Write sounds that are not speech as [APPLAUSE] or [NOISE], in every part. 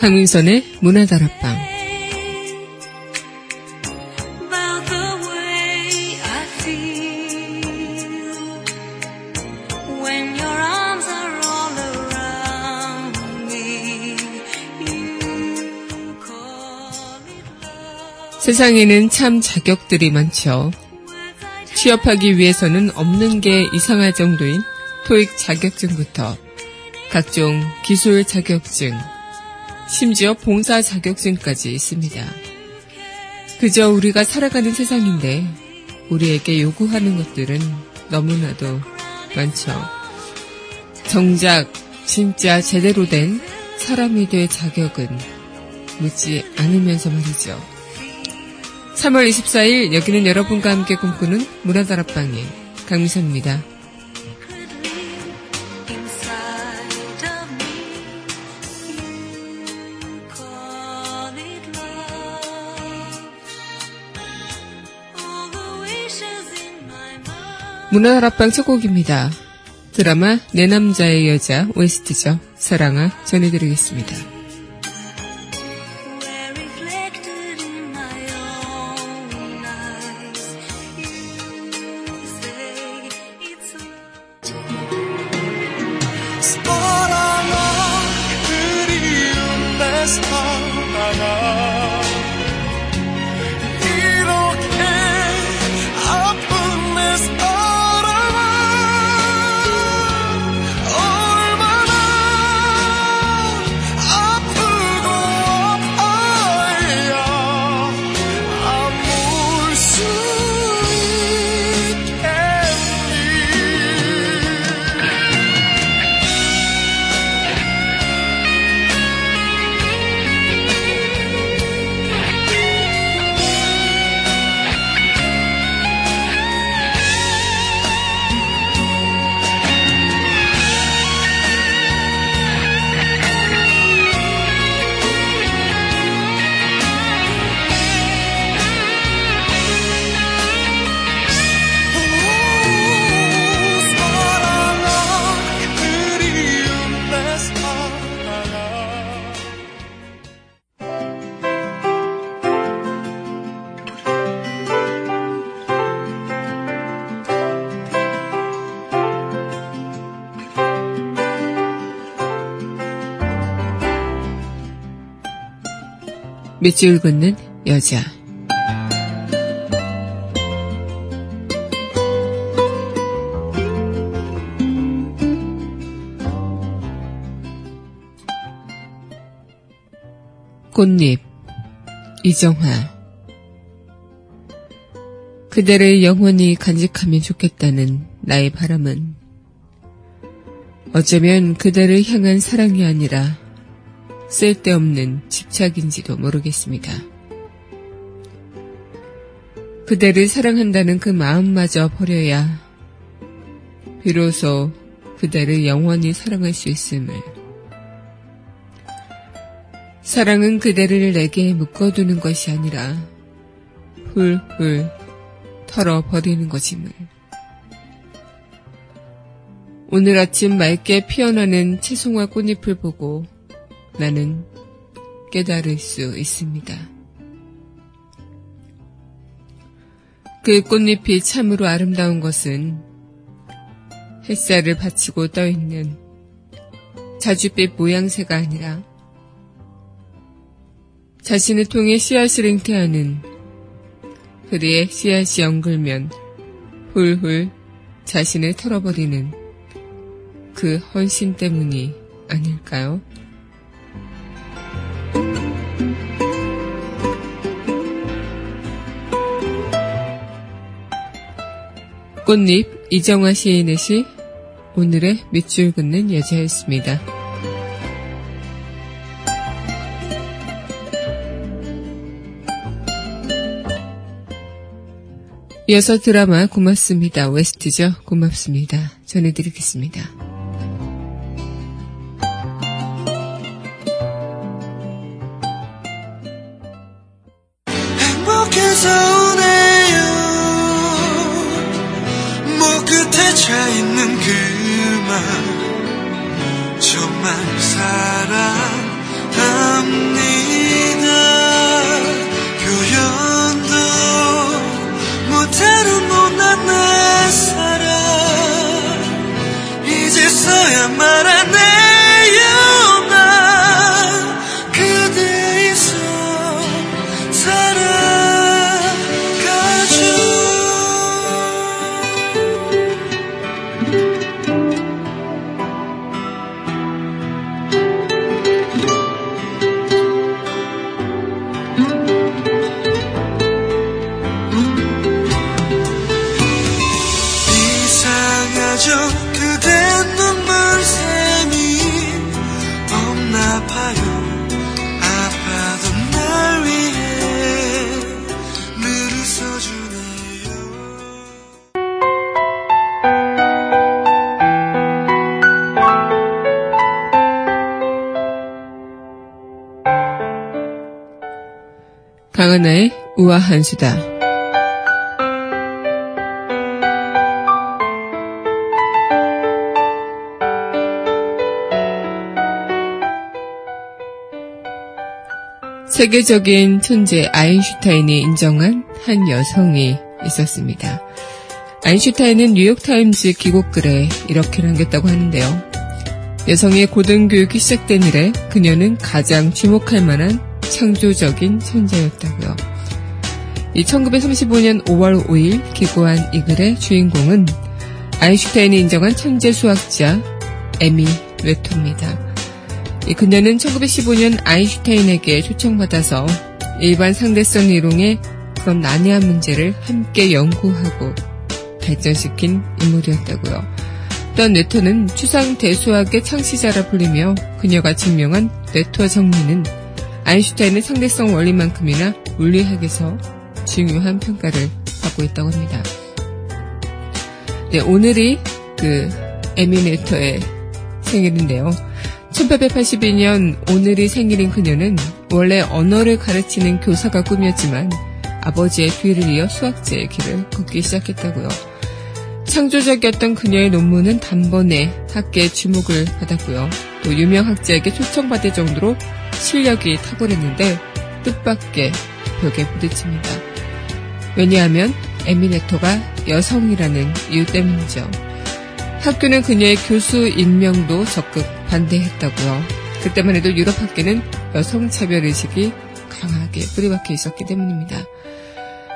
강민선의 문화다락방. 세상에는 참 자격들이 많죠. 취업하기 위해서는 없는 게 이상할 정도인 토익 자격증부터 각종 기술 자격증, 심지어 봉사 자격증까지 있습니다. 그저 우리가 살아가는 세상인데 우리에게 요구하는 것들은 너무나도 많죠. 정작 진짜 제대로 된 사람이 될 자격은 묻지 않으면서 말이죠. 3월 24일 여기는 여러분과 함께 꿈꾸는 문화다락방의 강미선입니다. 문화다락방 첫 곡입니다. 드라마 내 남자의 여자 OST죠. 사랑아 전해드리겠습니다. 밑줄 긋는 여자. 꽃잎 이정화 그대를 영원히 간직하면 좋겠다는 나의 바람은 어쩌면 그대를 향한 사랑이 아니라 쓸데없는 집착인지도 모르겠습니다. 그대를 사랑한다는 그 마음마저 버려야 비로소 그대를 영원히 사랑할 수 있음을. 사랑은 그대를 내게 묶어두는 것이 아니라 훌훌 털어버리는 것임을. 오늘 아침 맑게 피어나는 채송화 꽃잎을 보고 나는 깨달을 수 있습니다. 그 꽃잎이 참으로 아름다운 것은 햇살을 받치고 떠있는 자줏빛 모양새가 아니라 자신을 통해 씨앗을 잉태하는 그리의 씨앗이 엉글면 훌훌 자신을 털어버리는 그 헌신 때문이 아닐까요? 꽃잎 이정화 시인의 시 오늘의 밑줄 긋는 여자였습니다. 이어서 드라마 고맙습니다. 웨스트죠. 고맙습니다. 전해드리겠습니다. 강하나의 우아한 수다. 세계적인 천재 아인슈타인이 인정한 한 여성이 있었습니다. 아인슈타인은 뉴욕타임즈 기고글에 이렇게 남겼다고 하는데요. 여성의 고등교육이 시작된 이래 그녀는 가장 주목할 만한 창조적인 천재였다고요. 이 1935년 5월 5일 기고한 이 글의 주인공은 아인슈타인이 인정한 천재 수학자 에미 웨토입니다. 이 그녀는 1915년 아인슈타인에게 초청받아서 일반 상대성 이론의 그런 난해한 문제를 함께 연구하고 발전시킨 인물이었다고요. 또한 뇌토는 추상 대수학의 창시자라 불리며 그녀가 증명한 뇌토 정리는 아인슈타인의 상대성 원리만큼이나 물리학에서 중요한 평가를 받고 있다고 합니다. 네, 오늘이 그 에미네터의 생일인데요. 1882년 오늘이 생일인 그녀는 원래 언어를 가르치는 교사가 꿈이었지만 아버지의 뒤를 이어 수학자의 길을 걷기 시작했다고요. 창조적이었던 그녀의 논문은 단번에 학계의 주목을 받았고요. 또 유명 학자에게 초청받을 정도로 실력이 탁월했는데 뜻밖의 벽에 부딪힙니다. 왜냐하면 에미네토가 여성이라는 이유 때문이죠. 학교는 그녀의 교수 임명도 적극 반대했다고요. 그때만 해도 유럽 학계는 여성 차별 의식이 강하게 뿌리박혀 있었기 때문입니다.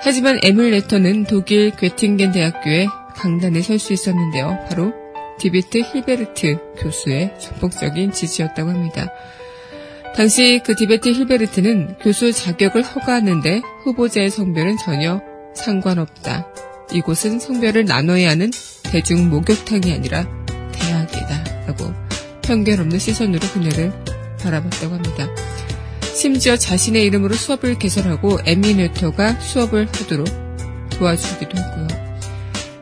하지만 에밀 레터는 독일 괴팅겐 대학교의 강단에 설 수 있었는데요. 바로 다비트 힐베르트 교수의 전폭적인 지지였다고 합니다. 당시 그 다비트 힐베르트는 교수 자격을 허가하는데 후보자의 성별은 전혀 상관없다. 이곳은 성별을 나눠야 하는 대중 목욕탕이 아니라 대학이다. 라고 편견 없는 시선으로 그녀를 바라봤다고 합니다. 심지어 자신의 이름으로 수업을 개설하고 에미 뇌터가 수업을 하도록 도와주기도 했고요.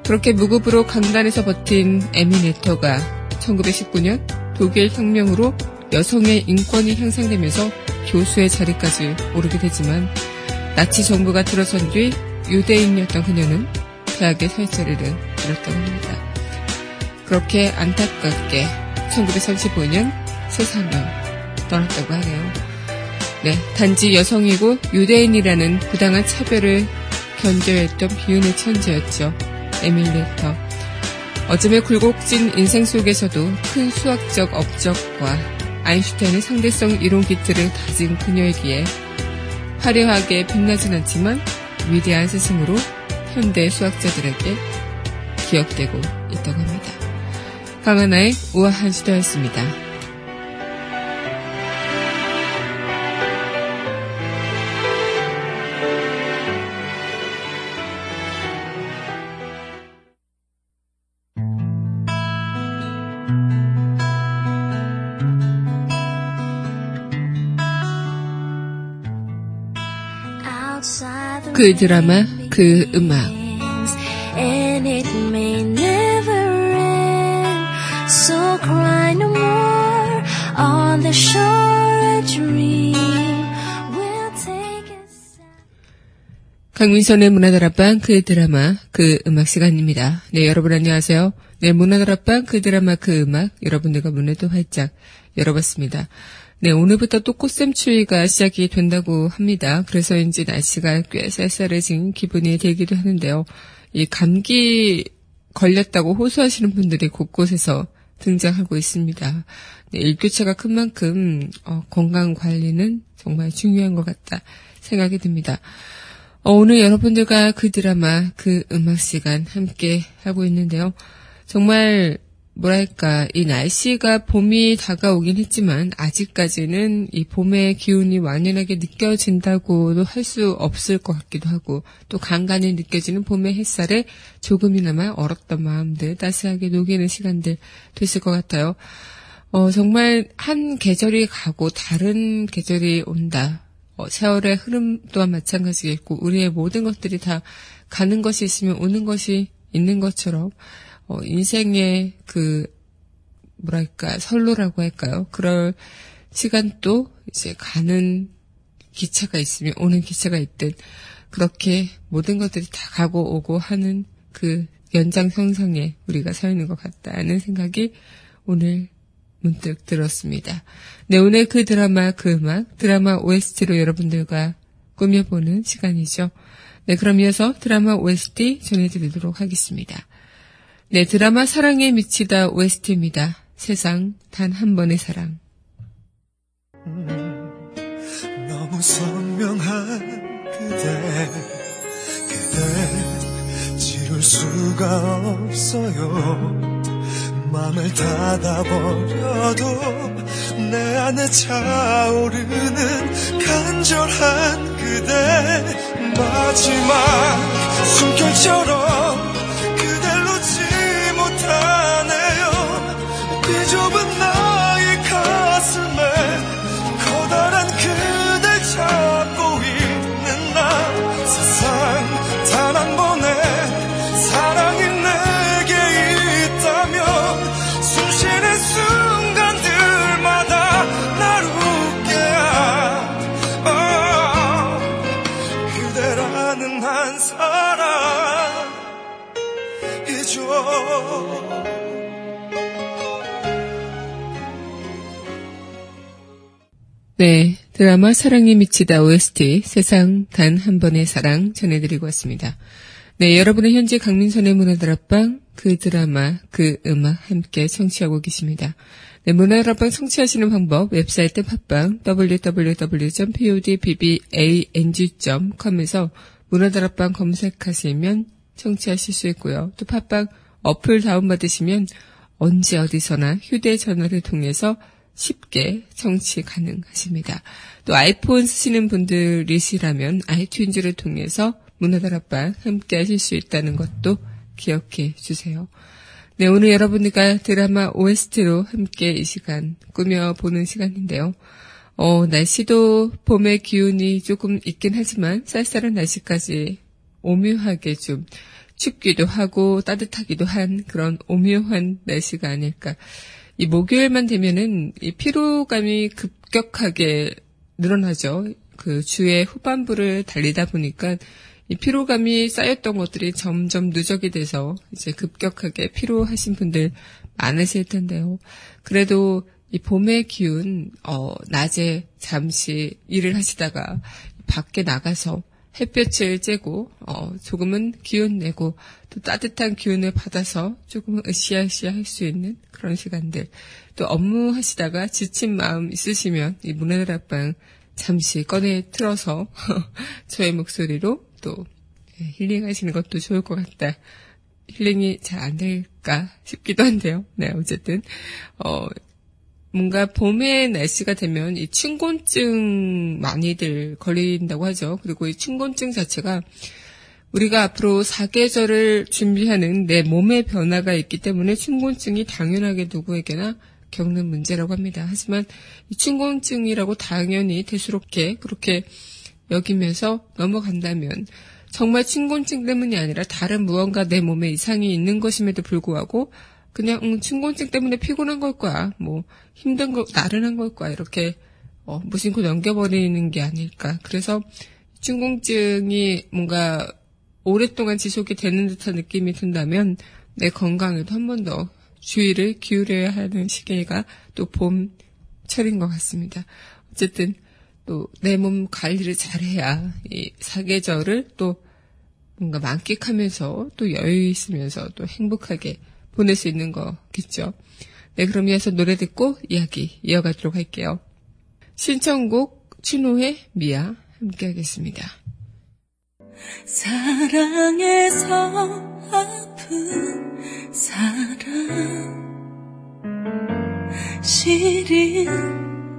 그렇게 무급으로 강단에서 버틴 에미네터가 1919년 독일 혁명으로 여성의 인권이 향상되면서 교수의 자리까지 오르게 되지만 나치 정부가 들어선 뒤 유대인이었던 그녀는 대학의 살 자리를 잃었다고 합니다. 그렇게 안타깝게 1935년 세상을 떠났다고 하네요. 네, 단지 여성이고 유대인이라는 부당한 차별을 견뎌야 했던 비운의 천재였죠. 에밀 레터. 어둠의 굴곡진 인생 속에서도 큰 수학적 업적과 아인슈타인의 상대성 이론 기틀을 다진 그녀이기에 화려하게 빛나진 않지만 위대한 스승으로 현대 수학자들에게 기억되고 있다고 합니다. 강하나의 우아한 시도였습니다. 그 드라마, 그 음악. 강민선의 문화다락방 그 드라마 그 음악 시간입니다. 네 여러분 안녕하세요. 네 문화다락방 그 드라마 그 음악 여러분들과 또 활짝 열어봤습니다. 네 오늘부터 또 꽃샘추위가 시작이 된다고 합니다. 그래서인지 날씨가 꽤 쌀쌀해진 기분이 되기도 하는데요. 이 감기 걸렸다고 호소하시는 분들이 곳곳에서 등장하고 있습니다. 네, 일교차가 큰 만큼 어, 건강 관리는 정말 중요한 것 같다 생각이 듭니다. 어, 오늘 여러분들과 그 드라마, 그 음악 시간 함께 하고 있는데요. 정말 뭐랄까, 이 날씨가 봄이 다가오긴 했지만, 아직까지는 이 봄의 기운이 완연하게 느껴진다고도 할 수 없을 것 같기도 하고, 또 간간히 느껴지는 봄의 햇살에 조금이나마 얼었던 마음들 따스하게 녹이는 시간들 됐을 것 같아요. 어, 정말 한 계절이 가고 다른 계절이 온다. 어, 세월의 흐름 또한 마찬가지겠고, 우리의 모든 것들이 다 가는 것이 있으면 오는 것이 있는 것처럼, 어, 인생의 그, 뭐랄까, 선로라고 할까요? 그럴 시간도 이제 가는 기차가 있으면 오는 기차가 있든, 그렇게 모든 것들이 다 가고 오고 하는 그 연장선상에 우리가 서 있는 것 같다는 생각이 오늘 문득 들었습니다. 네, 오늘 그 드라마, 그 음악, 드라마 OST로 여러분들과 꾸며보는 시간이죠. 네, 그럼 이어서 드라마 OST 전해드리도록 하겠습니다. 네, 드라마 사랑에 미치다 OST입니다. 세상 단 한 번의 사랑. 너무 선명한 그대 그대 지울 수가 없어요 맘을 닫아버려도 내 안에 차오르는 간절한 그대 마지막 숨결처럼 못 드라마 사랑에 미치다 OST 세상 단 한 번의 사랑 전해드리고 왔습니다. 네, 여러분은 현재 강민선의 문화다락방 그 드라마 그 음악 함께 청취하고 계십니다. 네, 문화다락방 청취하시는 방법 웹사이트 팟빵 www.podbbang.com에서 문화다락방 검색하시면 청취하실 수 있고요. 또 팟빵 어플 다운받으시면 언제 어디서나 휴대전화를 통해서 쉽게 청취 가능하십니다. 또 아이폰 쓰시는 분들이시라면 아이튠즈를 통해서 문화다락방 함께 하실 수 있다는 것도 기억해 주세요. 네, 오늘 여러분들과 드라마 OST로 함께 이 시간 꾸며보는 시간인데요. 어, 날씨도 봄의 기운이 조금 있긴 하지만 쌀쌀한 날씨까지 오묘하게 좀 춥기도 하고 따뜻하기도 한 그런 오묘한 날씨가 아닐까. 이 목요일만 되면은 이 피로감이 급격하게 늘어나죠. 그 주의 후반부를 달리다 보니까 이 피로감이 쌓였던 것들이 점점 누적이 돼서 이제 급격하게 피로하신 분들 많으실 텐데요. 그래도 이 봄의 기운, 어, 낮에 잠시 일을 하시다가 밖에 나가서 햇볕을 쬐고, 어, 조금은 기운 내고, 또 따뜻한 기운을 받아서 조금은 으쌰으쌰 할 수 있는 그런 시간들. 또 업무 하시다가 지친 마음 있으시면 이 문화다락방 잠시 꺼내 틀어서 [LAUGHS] 저의 목소리로 또 힐링 하시는 것도 좋을 것 같다. 힐링이 잘 안 될까 싶기도 한데요. 네, 어쨌든, 어, 뭔가 봄의 날씨가 되면 이 춘곤증 많이들 걸린다고 하죠. 그리고 이 춘곤증 자체가 우리가 앞으로 사계절을 준비하는 내 몸의 변화가 있기 때문에 춘곤증이 당연하게 누구에게나 겪는 문제라고 합니다. 하지만 이 춘곤증이라고 당연히 대수롭게 그렇게 여기면서 넘어간다면 정말 춘곤증 때문이 아니라 다른 무언가 내 몸에 이상이 있는 것임에도 불구하고 그냥 음, 춘곤증 때문에 피곤한 걸 거야. 뭐 힘든 거 나른한 걸 거야. 이렇게 어, 무심코 넘겨버리는 게 아닐까. 그래서 춘곤증이 뭔가 오랫동안 지속이 되는 듯한 느낌이 든다면 내 건강에도 한 번 더 주의를 기울여야 하는 시기가 또 봄철인 것 같습니다. 어쨌든 또 내 몸 관리를 잘해야 이 사계절을 또 뭔가 만끽하면서 또 여유 있으면서 또 행복하게 보낼 수 있는 거겠죠. 네, 그럼 이어서 노래 듣고 이야기 이어가도록 할게요. 신청곡 춘호의 미아 함께 하겠습니다. 사랑해서 아픈 사람 시린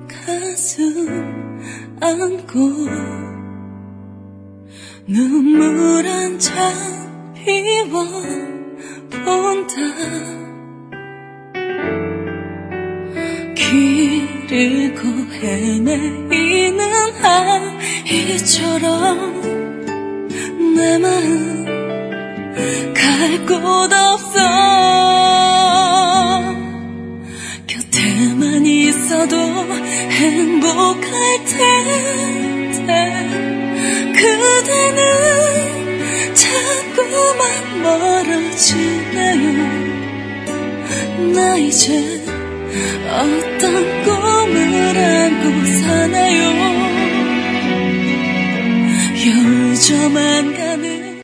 가슴 안고 눈물 한 잔 비워 본다. 길을 고 헤매이는 아이처럼 내 마음 갈 곳 없어. 곁에만 있어도 행복할 텐데 그대는 자꾸만 멀어지네요 나 이제 어떤 꿈을 안고 사나요 요저만 가는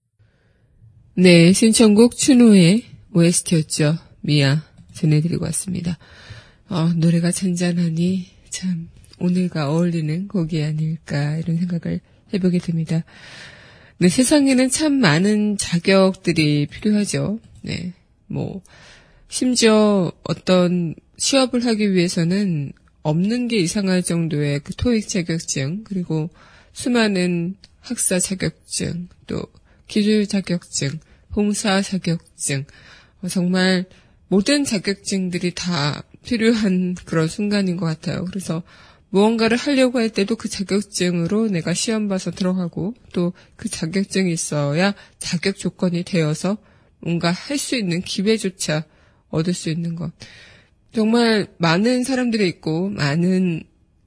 네, 신청곡 춘호의 OST였죠. 미아 전해드리고 왔습니다. 어, 노래가 잔잔하니 참 오늘과 어울리는 곡이 아닐까 이런 생각을 해보게 됩니다. 네, 세상에는 참 많은 자격들이 필요하죠. 네, 뭐 심지어 어떤 취업을 하기 위해서는 없는 게 이상할 정도의 그 토익 자격증 그리고 수많은 학사 자격증 또 기술 자격증 봉사 자격증 어, 정말 모든 자격증들이 다 필요한 그런 순간인 것 같아요. 그래서 무언가를 하려고 할 때도 그 자격증으로 내가 시험 봐서 들어가고 또 그 자격증이 있어야 자격 조건이 되어서 뭔가 할 수 있는 기회조차 얻을 수 있는 것. 정말 많은 사람들이 있고 많은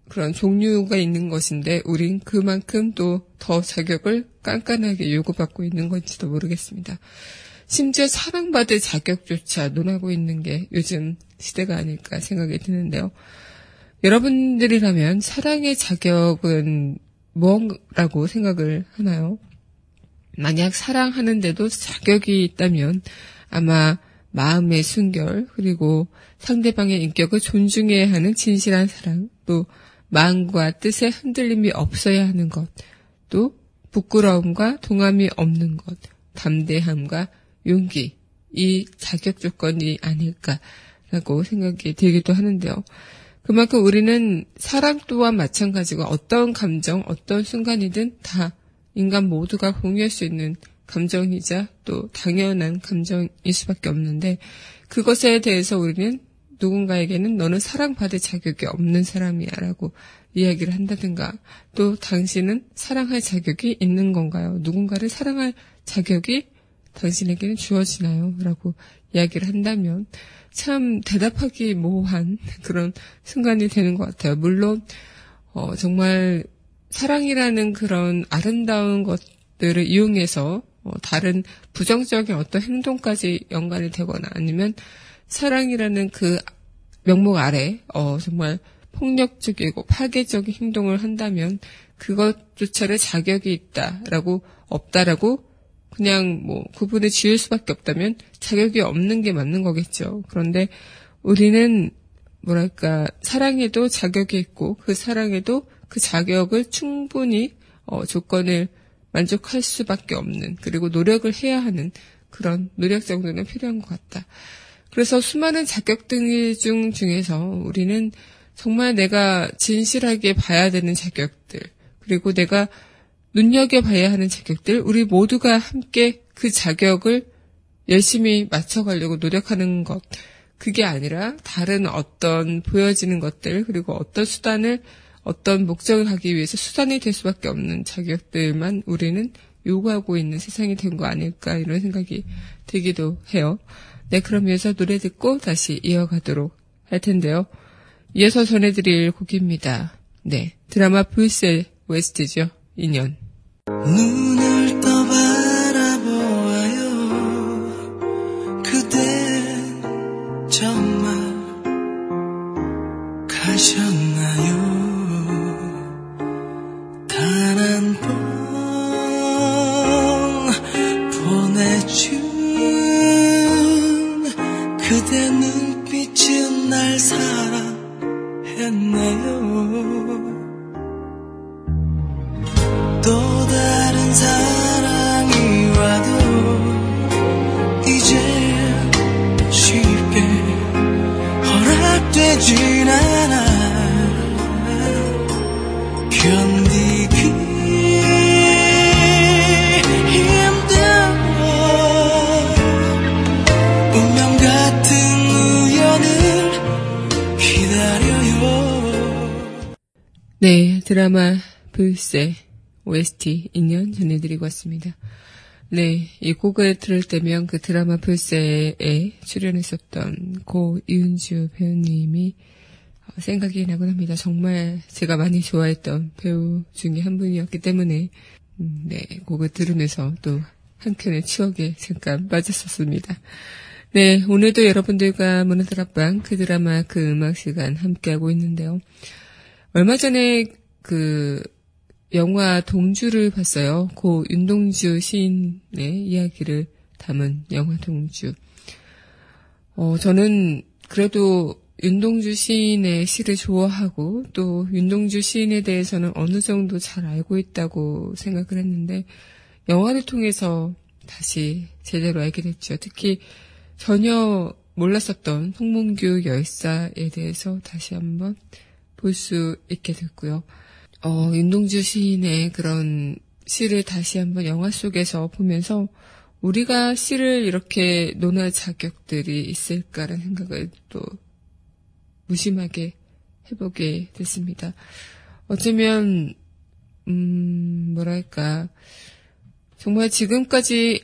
그런 종류가 있는 것인데 우린 그만큼 또 더 자격을 깐깐하게 요구받고 있는 건지도 모르겠습니다. 심지어 사랑받을 자격조차 논하고 있는 게 요즘 시대가 아닐까 생각이 드는데요. 여러분들이라면 사랑의 자격은 뭐라고 생각을 하나요? 만약 사랑하는데도 자격이 있다면 아마 마음의 순결 그리고 상대방의 인격을 존중해야 하는 진실한 사랑 또 마음과 뜻에 흔들림이 없어야 하는 것 또 부끄러움과 동함이 없는 것 담대함과 용기 이 자격 조건이 아닐까라고 생각이 들기도 하는데요. 그만큼 우리는 사랑 또한 마찬가지고 어떤 감정, 어떤 순간이든 다 인간 모두가 공유할 수 있는 감정이자 또 당연한 감정일 수밖에 없는데 그것에 대해서 우리는 누군가에게는 너는 사랑받을 자격이 없는 사람이야 라고 이야기를 한다든가 또 당신은 사랑할 자격이 있는 건가요? 누군가를 사랑할 자격이 당신에게는 주어지나요? 라고 이야기를 한다면 참 대답하기 모호한 [LAUGHS] 그런 순간이 되는 것 같아요. 물론 어, 정말 사랑이라는 그런 아름다운 것들을 이용해서 어, 다른 부정적인 어떤 행동까지 연관이 되거나 아니면 사랑이라는 그 명목 아래 어, 정말 폭력적이고 파괴적인 행동을 한다면 그것조차를 자격이 있다라고 없다라고 그냥 뭐 구분을 지을 수밖에 없다면 자격이 없는 게 맞는 거겠죠. 그런데 우리는 뭐랄까 사랑에도 자격이 있고 그 사랑에도 그 자격을 충분히 어, 조건을 만족할 수밖에 없는 그리고 노력을 해야 하는 그런 노력 정도는 필요한 것 같다. 그래서 수많은 자격들 중 중에서 우리는 정말 내가 진실하게 봐야 되는 자격들 그리고 내가 눈여겨봐야 하는 자격들 우리 모두가 함께 그 자격을 열심히 맞춰가려고 노력하는 것 그게 아니라 다른 어떤 보여지는 것들 그리고 어떤 수단을 어떤 목적을 하기 위해서 수단이 될 수밖에 없는 자격들만 우리는 요구하고 있는 세상이 된 거 아닐까 이런 생각이 들기도 해요. 네, 그럼 이어서 노래 듣고 다시 이어가도록 할 텐데요. 이어서 전해드릴 곡입니다. 네, 드라마 불셀 웨스트죠. 2년. 눈을 떠 바라보아요. 그대 정말 가셨나요? 단한번 보내준 그대 눈빛은 날 사랑했나요. 또 사랑이 와도 이제 쉽게 허락되진 않아. 견디기 힘들어. 운명 같은 우연을 기다려요. 네 드라마 불새. OST 인연 전해드리고 왔습니다. 네, 이 곡을 들을 때면 그 드라마 불새에 출연했었던 고 이은주 배우님이 어, 생각이 나곤 합니다. 정말 제가 많이 좋아했던 배우 중에 한 분이었기 때문에 음, 네, 곡을 들으면서 또 한켠의 추억에 잠깐 빠졌었습니다. 네, 오늘도 여러분들과 문화다락방 그 드라마 그 음악 시간 함께하고 있는데요. 얼마 전에 그 영화 동주를 봤어요. 고 윤동주 시인의 이야기를 담은 영화 동주. 어, 저는 그래도 윤동주 시인의 시를 좋아하고 또 윤동주 시인에 대해서는 어느 정도 잘 알고 있다고 생각을 했는데 영화를 통해서 다시 제대로 알게 됐죠. 특히 전혀 몰랐었던 송몽규 열사에 대해서 다시 한번 볼 수 있게 됐고요. 어, 윤동주 시인의 그런 시를 다시 한번 영화 속에서 보면서 우리가 시를 이렇게 논할 자격들이 있을까라는 생각을 또 무심하게 해보게 됐습니다. 어쩌면, 음, 뭐랄까, 정말 지금까지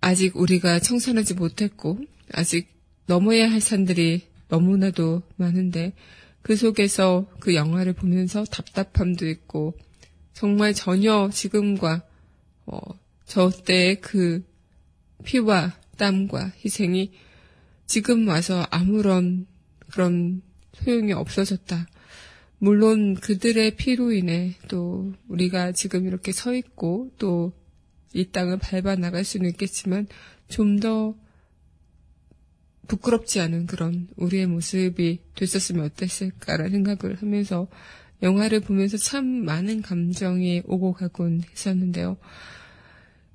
아직 우리가 청산하지 못했고, 아직 넘어야 할 산들이 너무나도 많은데, 그 속에서 그 영화를 보면서 답답함도 있고, 정말 전혀 지금과, 어, 저 때의 그 피와 땀과 희생이 지금 와서 아무런 그런 소용이 없어졌다. 물론 그들의 피로 인해 또 우리가 지금 이렇게 서 있고 또 이 땅을 밟아 나갈 수는 있겠지만 좀더 부끄럽지 않은 그런 우리의 모습이 됐었으면 어땠을까라는 생각을 하면서 영화를 보면서 참 많은 감정이 오고 가곤 했었는데요.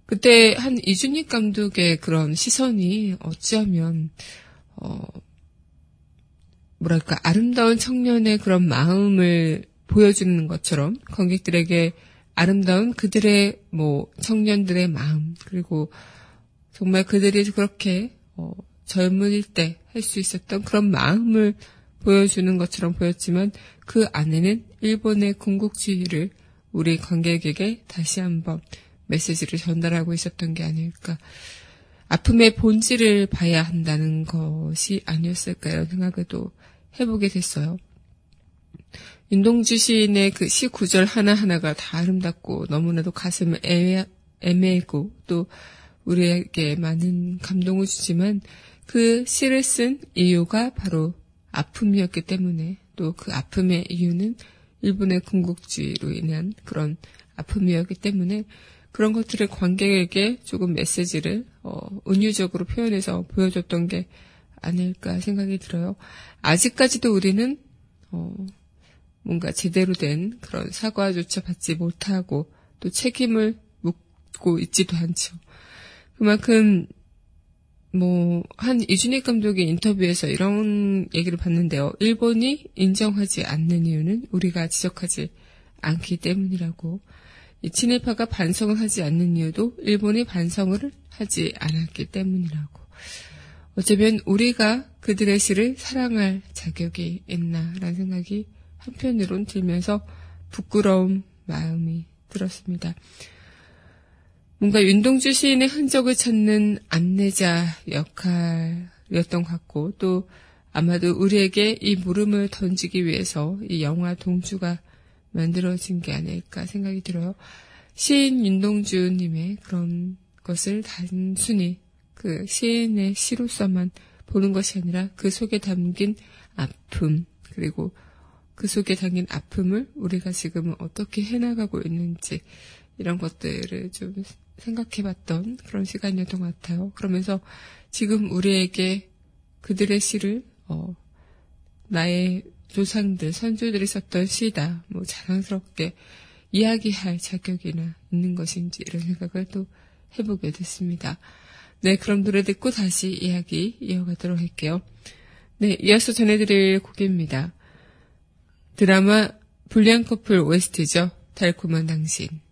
그때 한 이준익 감독의 그런 시선이 어찌하면 어 뭐랄까 아름다운 청년의 그런 마음을 보여주는 것처럼 관객들에게 아름다운 그들의 뭐 청년들의 마음 그리고 정말 그들이 그렇게 어, 젊은일 때할 수 있었던 그런 마음을 보여주는 것처럼 보였지만 그 안에는 일본의 군국주의를 우리 관객에게 다시 한번 메시지를 전달하고 있었던 게 아닐까. 아픔의 본질을 봐야 한다는 것이 아니었을까요? 생각을 또 해보게 됐어요. 윤동주 시인의 그 시 구절 하나하나가 다 아름답고 너무나도 가슴을 애매, 애매고 또 우리에게 많은 감동을 주지만 그 시를 쓴 이유가 바로 아픔이었기 때문에 또 그 아픔의 이유는 일본의 군국주의로 인한 그런 아픔이었기 때문에 그런 것들을 관객에게 조금 메시지를 어, 은유적으로 표현해서 보여줬던 게 아닐까 생각이 들어요. 아직까지도 우리는 어, 뭔가 제대로 된 그런 사과조차 받지 못하고 또 책임을 묻고 있지도 않죠. 그만큼 뭐 한 이준익 감독의 인터뷰에서 이런 얘기를 봤는데요. 일본이 인정하지 않는 이유는 우리가 지적하지 않기 때문이라고. 이 친일파가 반성을 하지 않는 이유도 일본이 반성을 하지 않았기 때문이라고. 어쩌면 우리가 그들의 시를 사랑할 자격이 있나라는 생각이 한편으론 들면서 부끄러운 마음이 들었습니다. 뭔가 윤동주 시인의 흔적을 찾는 안내자 역할이었던 것 같고 또 아마도 우리에게 이 물음을 던지기 위해서 이 영화 동주가 만들어진 게 아닐까 생각이 들어요. 시인 윤동주님의 그런 것을 단순히 그 시인의 시로서만 보는 것이 아니라 그 속에 담긴 아픔, 그리고 그 속에 담긴 아픔을 우리가 지금 어떻게 해나가고 있는지 이런 것들을 좀 생각해 봤던 그런 시간이었던 것 같아요. 그러면서 지금 우리에게 그들의 시를, 어, 나의 조상들, 선조들이 썼던 시다, 뭐 자랑스럽게 이야기할 자격이나 있는 것인지 이런 생각을 또 해보게 됐습니다. 네, 그럼 노래 듣고 다시 이야기 이어가도록 할게요. 네, 이어서 전해드릴 곡입니다. 드라마 불량 커플 OST죠. 달콤한 당신.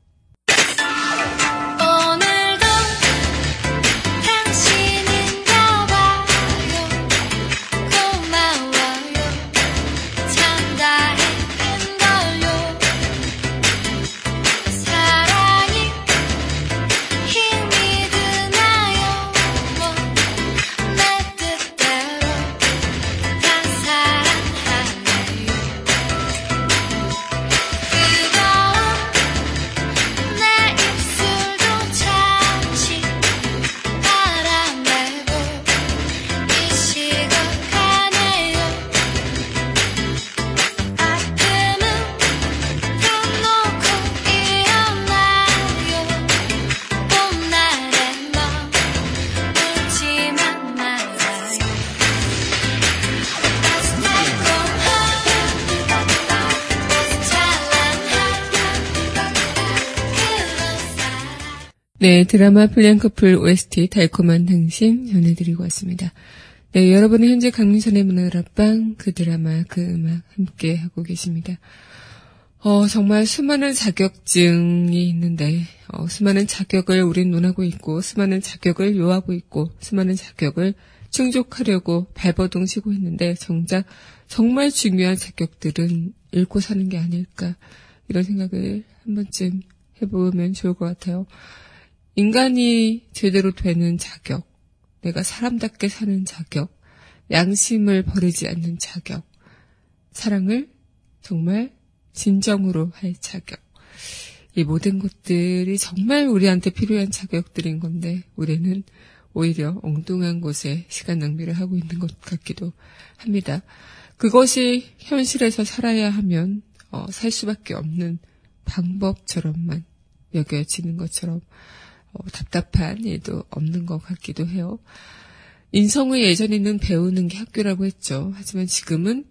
네, 드라마 플랜커플 OST 달콤한 당신 전해드리고 왔습니다. 네, 여러분은 현재 강민선의 문화를 앞방 그 드라마 그 음악 함께 하고 계십니다. 어, 정말 수많은 자격증이 있는데, 어, 수많은 자격을 우린 논하고 있고, 수많은 자격을 요하고 있고, 수많은 자격을 충족하려고 발버둥 치고 있는데, 정작 정말 중요한 자격들은 잃고 사는 게 아닐까, 이런 생각을 한 번쯤 해보면 좋을 것 같아요. 인간이 제대로 되는 자격, 내가 사람답게 사는 자격, 양심을 버리지 않는 자격, 사랑을 정말 진정으로 할 자격. 이 모든 것들이 정말 우리한테 필요한 자격들인 건데, 우리는 오히려 엉뚱한 곳에 시간 낭비를 하고 있는 것 같기도 합니다. 그것이 현실에서 살아야 하면, 어, 살 수밖에 없는 방법처럼만 여겨지는 것처럼, 어, 답답한 일도 없는 것 같기도 해요. 인성의 예전에는 배우는 게 학교라고 했죠. 하지만 지금은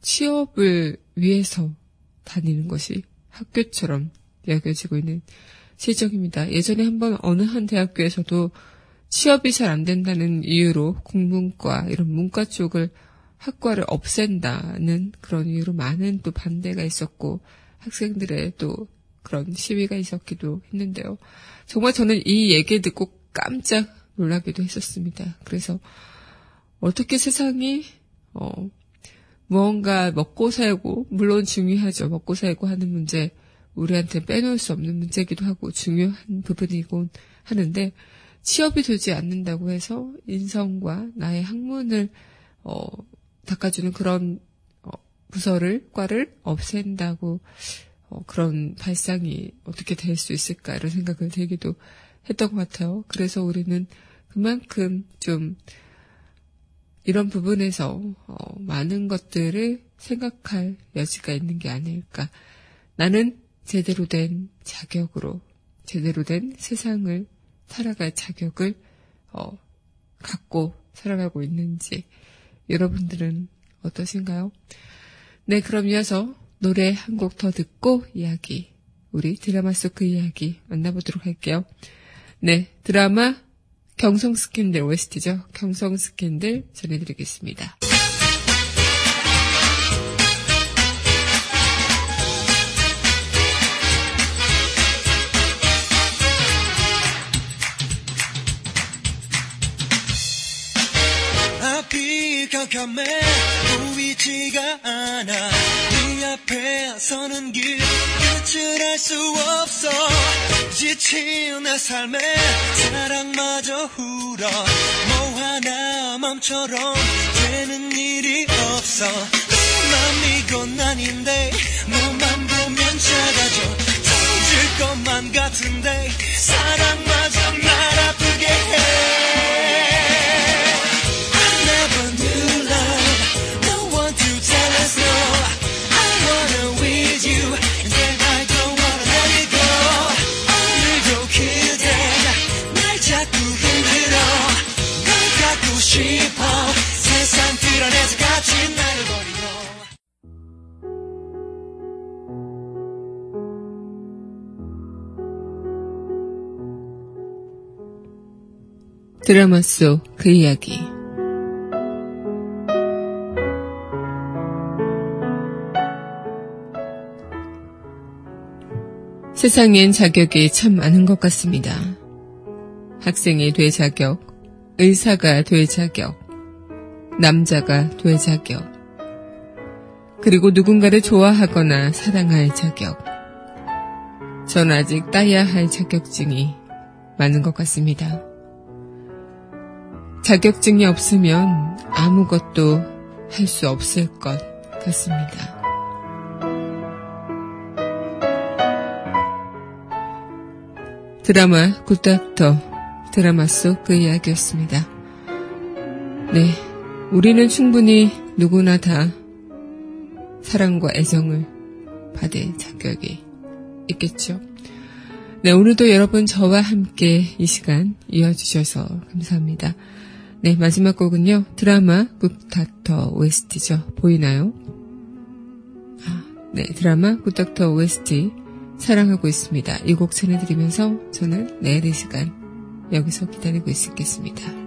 취업을 위해서 다니는 것이 학교처럼 여겨지고 있는 실정입니다. 예전에 한번 어느 한 대학교에서도 취업이 잘 안 된다는 이유로 국문과 이런 문과 쪽을 학과를 없앤다는 그런 이유로 많은 또 반대가 있었고 학생들의 또 그런 시위가 있었기도 했는데요. 정말 저는 이 얘기 듣고 깜짝 놀라기도 했었습니다. 그래서 어떻게 세상이 어 무언가 먹고 살고 물론 중요하죠. 먹고 살고 하는 문제 우리한테 빼놓을 수 없는 문제기도 하고 중요한 부분이곤 하는데 취업이 되지 않는다고 해서 인성과 나의 학문을 어 닦아주는 그런 어, 부서를 과를 없앤다고 어, 그런 발상이 어떻게 될 수 있을까 이런 생각을 들기도 했던 것 같아요. 그래서 우리는 그만큼 좀 이런 부분에서 어, 많은 것들을 생각할 여지가 있는 게 아닐까. 나는 제대로 된 자격으로 제대로 된 세상을 살아갈 자격을 어, 갖고 살아가고 있는지 여러분들은 어떠신가요? 네, 그럼 이어서 노래 한 곡 더 듣고 이야기, 우리 드라마 속 그 이야기 만나보도록 할게요. 네, 드라마 경성 스캔들 OST죠. 경성 스캔들 전해드리겠습니다. 깜깜해 보이지가 않아 네 서는 길 끝을 알수 없어. 지친 내 삶에 사랑마저 울어 뭐 하나 맘처럼 되는 일이 없어. 너만 이건 아닌데 너만 보면 작아져. 터질 것만 같은데 사랑마저 날 아프게 해 드라마 속 그 이야기. 세상엔 자격이 참 많은 것 같습니다. 학생이 될 자격, 의사가 될 자격, 남자가 될 자격, 그리고 누군가를 좋아하거나 사랑할 자격. 전 아직 따야 할 자격증이 많은 것 같습니다. 자격증이 없으면 아무것도 할 수 없을 것 같습니다. 드라마 굿닥터 드라마 속 그 이야기였습니다. 네, 우리는 충분히 누구나 다 사랑과 애정을 받을 자격이 있겠죠. 네, 오늘도 여러분 저와 함께 이 시간 이어주셔서 감사합니다. 네, 마지막 곡은요, 드라마 굿닥터 OST죠. 보이나요? 아, 네, 드라마 굿닥터 OST 사랑하고 있습니다. 이 곡 전해드리면서 저는 내일 이 시간 여기서 기다리고 있겠습니다.